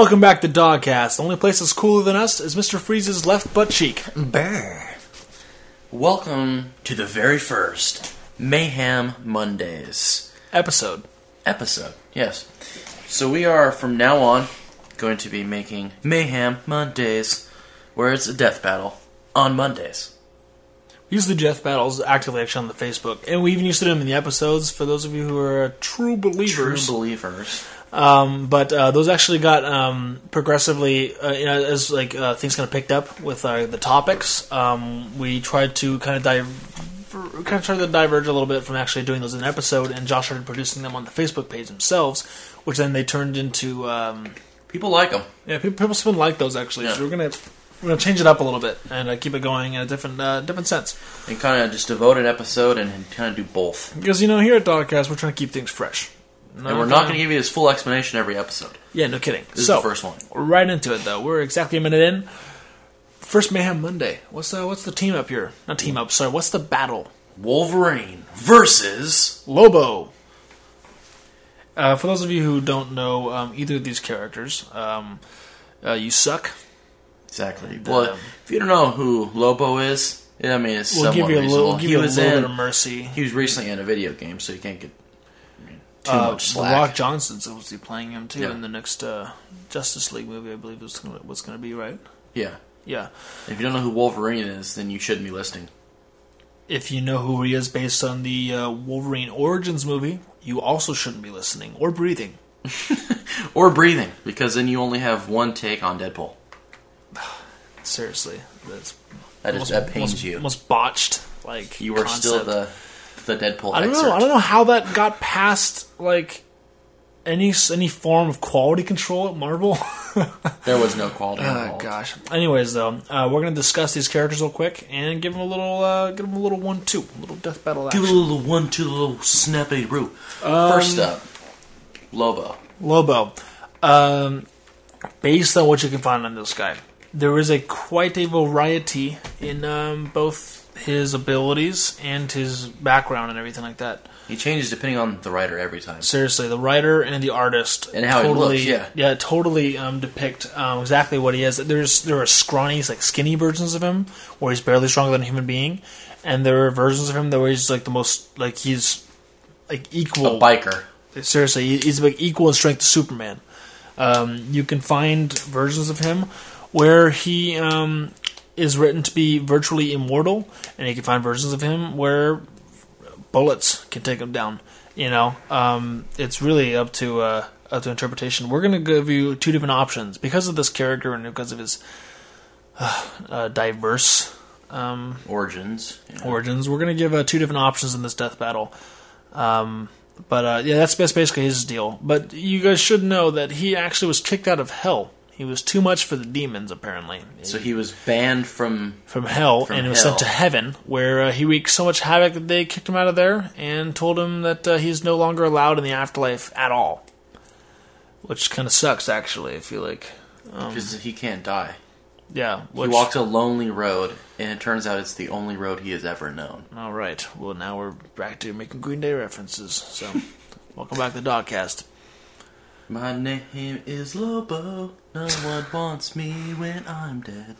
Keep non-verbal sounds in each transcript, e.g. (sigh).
Welcome back to Dogcast. The only place that's cooler than us is Mr. Freeze's left butt cheek. Brr. Welcome to the very first Mayhem Mondays Episode. episode. Yes. So we are from now on going to be making Mayhem Mondays, where it's a death battle on Mondays. We use the Death Battles actively actually on the Facebook, and we even used to do them in the episodes for those of you who are true True believers. True believers. Um, but uh, those actually got um, progressively, uh, you know, as like uh, things kind of picked up with uh, the topics. Um, we tried to kind of dive, kind of try to diverge a little bit from actually doing those in an episode, and Josh started producing them on the Facebook page themselves, which then they turned into. Um, People like them. yeah, people, people still like those actually. Yeah. So we're gonna we're gonna change it up a little bit and uh, keep it going in a different uh, different sense. And kind of just devote an episode and kind of do both. Because you know, here at Dogcast, we're trying to keep things fresh. And we're not going to give you this full explanation every episode. Yeah, no kidding. This so, is the first one. right into it though. We're exactly a minute in. First Mayhem Monday. What's the what's the team up here? Not team up. Sorry. What's the battle? Wolverine versus Lobo. Uh, for those of you who don't know um, either of these characters, um, uh, you suck. Exactly. The- well, if you don't know who Lobo is, I mean, it's We'll somewhat give you a reasonable. little, give he you a was little in. bit of mercy. He was recently in a video game, so you can't get I mean, too Uh, much slack. Rock Johnson's be playing him too Yeah. in the next uh, Justice League movie. I believe was gonna, what's going to be right. Yeah. Yeah. If you don't know who Wolverine is, then you shouldn't be listening. If you know who he is based on the uh, Wolverine Origins movie, you also shouldn't be listening or breathing. (laughs) Or breathing, because then you only have one take on Deadpool. (sighs) Seriously, that's That is most- that pains most- you. Most botched. Like you are still the the Deadpool I don't excerpt. know. I don't know how that got past like any any form of quality control at Marvel. (laughs) There was no quality oh involved. gosh. Anyways, though, uh, we're gonna discuss these characters real quick and give them a little, uh, give them a little one-two, a little death battle Do action. a little one, two, a little snappy roo. Um, First up, Lobo. Lobo. Um, based on what you can find on this guy, there is a quite a variety in um, both his abilities and his background and everything like that. He changes depending on the writer every time. Seriously, the writer and the artist And how he totally, looks, yeah. yeah, totally um, depict um, exactly what he is. There's there are scrawny, like skinny versions of him where he's barely stronger than a human being, and there are versions of him that where he's like the most like he's like A equal. biker. Seriously, he's like equal in strength to Superman. Um, you can find versions of him where he um, is written to be virtually immortal, and you can find versions of him where bullets can take him down. You know, um, it's really up to uh, up to interpretation. We're going to give you two different options because of this character and because of his uh, uh, diverse um, Origins. know. origins. We're going to give uh, two different options in this death battle. Um, but uh, yeah, that's, that's basically his deal. But you guys should know that he actually was kicked out of hell. He was too much for the demons, apparently, So he was banned from. from hell, From and he was sent to heaven, where uh, he wreaked so much havoc that they kicked him out of there and told him that uh, he's no longer allowed in the afterlife at all. Which kind of sucks, actually. I feel like, Because he can't die. yeah. He walked a lonely road, and it turns out it's the only road he has ever known. All right. Well, now we're back to making Green Day references. So, (laughs) welcome back to the Dogcast. My name is Lobo. No one wants me when I'm dead.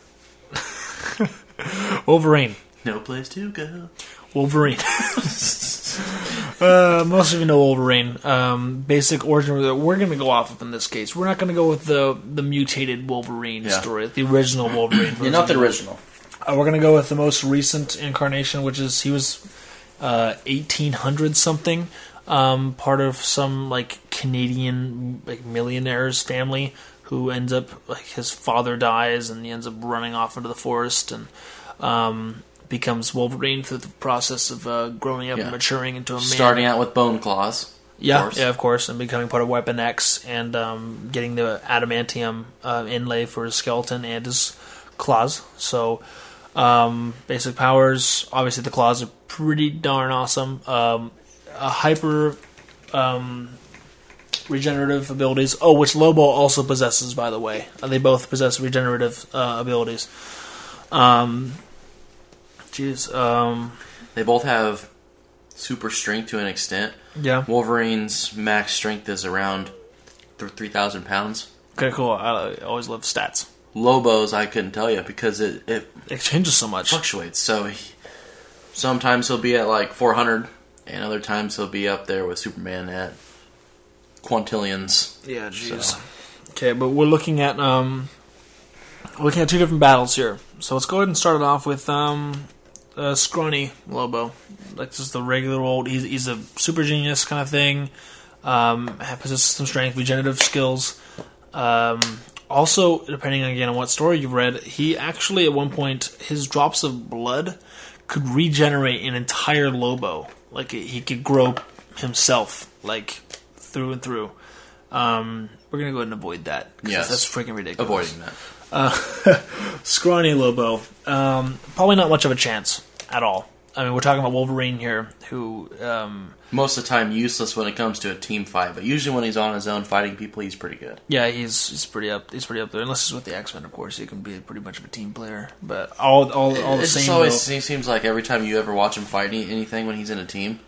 (laughs) Wolverine. No place to go. Wolverine. (laughs) uh, most of you know Wolverine. Um, basic origin that we're going to go off of in this case. We're not going to go with the the mutated Wolverine Yeah. story, the original Wolverine. (clears throat) Yeah, not the original. Uh, we're going to go with the most recent incarnation, which is he was uh, 1800 something, um, part of some like Canadian like millionaire's family who ends up like his father dies and he ends up running off into the forest and um, becomes Wolverine through the process of uh, growing up Yeah. and maturing into a man. Starting out with bone claws. Yeah, course. yeah, of course, and becoming part of Weapon X and um, getting the adamantium uh, inlay for his skeleton and his claws. So, um, basic powers. Obviously, the claws are pretty darn awesome. Um, a hyper um, regenerative abilities. Oh, which Lobo also possesses, by the way. Uh, they both possess regenerative uh, abilities. Um, jeez. Um, They both have super strength to an extent. yeah. Wolverine's max strength is around th- 3,000 pounds. Okay, cool. I I always love stats. Lobos, I couldn't tell you because it, it It changes so much. fluctuates. So he, sometimes he'll be at like 400, and other times he'll be up there with Superman at quintillions. Yeah, jeez. So- Okay, but we're looking at um, looking at two different battles here. So let's go ahead and start it off with um, uh, Scrawny Lobo. Like just the regular old. He's, he's a super genius kind of thing. Um, possesses some strength, regenerative skills. Um, also, depending again on what story you've read, he actually at one point his drops of blood could regenerate an entire Lobo. Like he could grow himself, like through and through. Um, we're gonna go ahead and avoid that. Yes. that's freaking ridiculous. Avoiding that. Uh, (laughs) Scrawny Lobo, um, probably not much of a chance at all. I mean, we're talking about Wolverine here, who um, Most of the time, useless when it comes to a team fight, but usually when he's on his own fighting people, he's pretty good. Yeah, he's he's pretty up. He's pretty up there. Unless he's with the X Men, of course, he can be pretty much of a team player. But all all all the it same. just always though- seems like every time you ever watch him fight any- anything when he's in a team,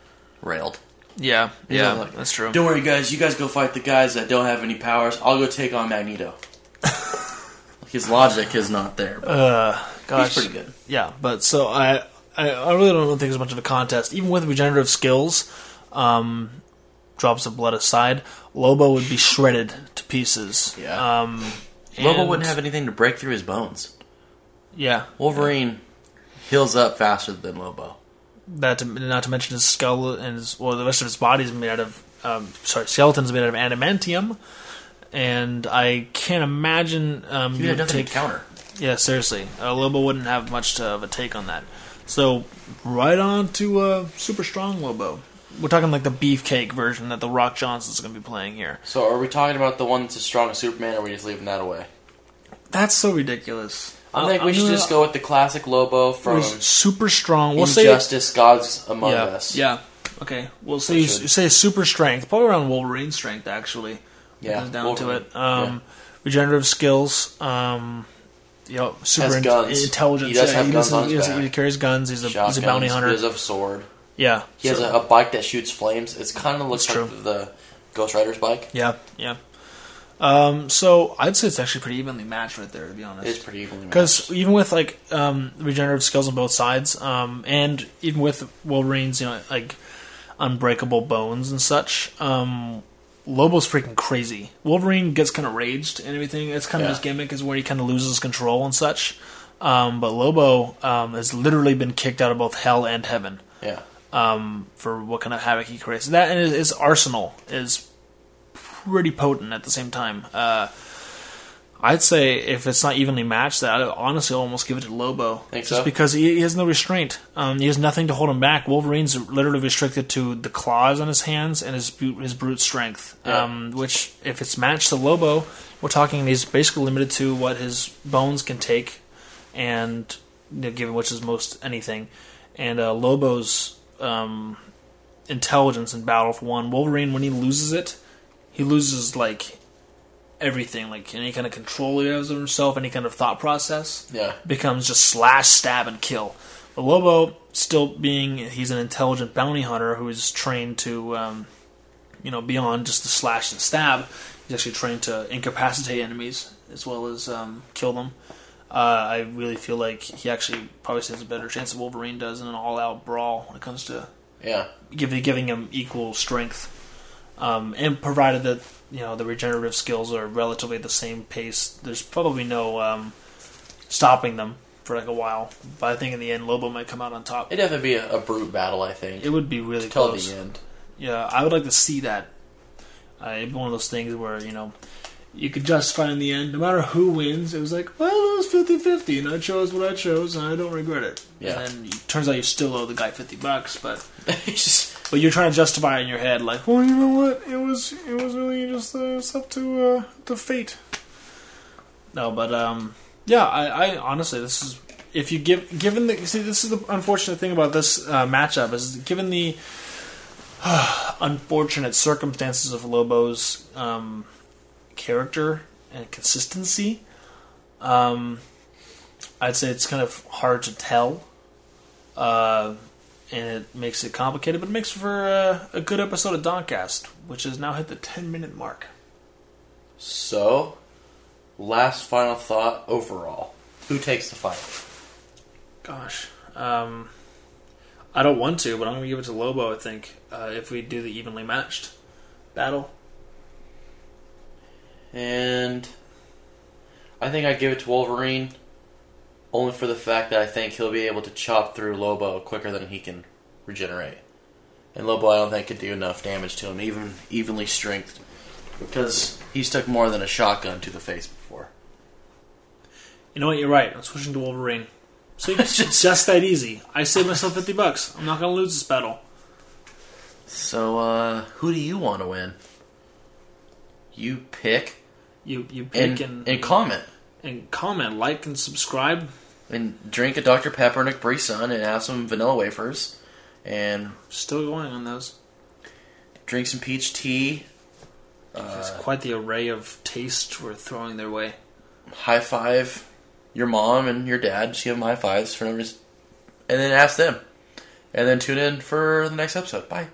railed. yeah, yeah, always like, that's true. Don't worry, guys. You guys go fight the guys that don't have any powers. I'll go take on Magneto. (laughs) His logic is not there. But Uh, gosh, he's pretty good. Yeah, but so I, I I really don't think it's much of a contest. Even with regenerative skills, um, drops of blood aside, Lobo would be shredded to pieces. Yeah. Um, Lobo wouldn't have anything to break through his bones. Yeah, Wolverine heals up faster than Lobo. that to, not to mention his skull and his well, the rest of his body is made out of um, sorry, skeleton's made out of adamantium, and I can't imagine um, you would nothing take to counter. Yeah, seriously, uh, Lobo wouldn't have much to, of a take on that. So right on to uh, super strong Lobo. We're talking like the beefcake version that the Rock Johnson's going to be playing here. So, are we talking about the one that's as strong as Superman, or are we just leaving that away? That's so ridiculous. I think we should just go with the classic Lobo from He's super strong. We'll say Injustice: Gods Among yeah, Us. yeah. Okay, we'll say We should. say super strength, probably around Wolverine strength actually. Yeah, comes down Wolverine. to it. Um, Regenerative skills. Um, you know, super Has in- guns. intelligence. He does yeah, have he, guns on his he, back. he carries guns. He's a Shotguns, he's a bounty hunter. He has a sword. yeah, He has a, a bike that shoots flames. It's kind of looks That's like the Ghost Rider's bike. Yeah, yeah. Um, so I'd say it's actually pretty evenly matched right there, to be honest. It's pretty evenly Because even with like um, regenerative skills on both sides, um, and even with Wolverine's, you know, like unbreakable bones and such, um, Lobo's freaking crazy. Wolverine gets kind of raged and everything. It's kind of Yeah. his gimmick is where he kind of loses control and such. Um, but Lobo um, has literally been kicked out of both hell and heaven Yeah. um, for what kind of havoc he creates. That and his, his arsenal is pretty potent at the same time. Uh, I'd say if it's not evenly matched, that I'd honestly almost give it to Lobo, Think just so? because he, he has no restraint. Um, he has nothing to hold him back. Wolverine's literally restricted to the claws on his hands and his his brute strength. Yeah. Um, which, if it's matched to Lobo, we're talking he's basically limited to what his bones can take, and you know, given which is most anything. And uh, Lobo's um, intelligence in battle for one. Wolverine, when he loses it, he loses like everything, like any kind of control he has of himself, any kind of thought process Yeah. becomes just slash, stab, and kill. But Lobo, still being he's an intelligent bounty hunter who is trained to, um, you know, beyond just the slash and stab. He's actually trained to incapacitate enemies as well as um, kill them. Uh, I really feel like he actually probably stands a better chance than Wolverine does in an all-out brawl when it comes to Yeah. giving giving him equal strength, um, and provided that you know the regenerative skills are relatively at the same pace, there's probably no um, stopping them for like a while. But I think in the end, Lobo might come out on top. It'd definitely be a, a brute battle, I think. It would be really Till close. the end. Yeah, I would like to see that. Uh, it'd be one of those things where you know you could justify in the end, no matter who wins. It was like, well, it was 50-50, and I chose what I chose, and I don't regret it. Yeah. And then it turns out you still owe the guy fifty bucks, but. (laughs) But you're trying to justify in your head, like, well, you know what? It was, it was really just uh, it's up to uh, to fate. No, but um, yeah, I, I honestly, this is if you give given the see, this is the unfortunate thing about this uh, matchup is given the (sighs) unfortunate circumstances of Lobo's um, character and consistency. Um, I'd say it's kind of hard to tell. Uh, and it makes it complicated, but it makes for uh, a good episode of Dogcast, which has now hit the 10 minute mark. so, last final thought overall. Who takes the fight? Gosh, um, I don't want to, but I'm gonna give it to Lobo. I think uh, if we do the evenly matched battle, And I think I'd give it to Wolverine only for the fact that I think he'll be able to chop through Lobo quicker than he can regenerate. And Lobo, I don't think could do enough damage to him, even evenly strength, because he's took more than a shotgun to the face before. you know what? You're right. I'm switching to Wolverine. So it's just, (laughs) just that easy. I saved myself fifty bucks. I'm not gonna lose this battle. So, uh, who do you want to win? You pick You you and, pick and and comment. and comment, like, and subscribe. And drink a Dr. Pepper and a Capri Sun and have some vanilla wafers. And Still going on those. drink some peach tea. It's Uh, quite the array of tastes we're throwing their way. high five your mom and your dad. Just give them high fives for no reason. And then ask them. And then tune in for the next episode. Bye.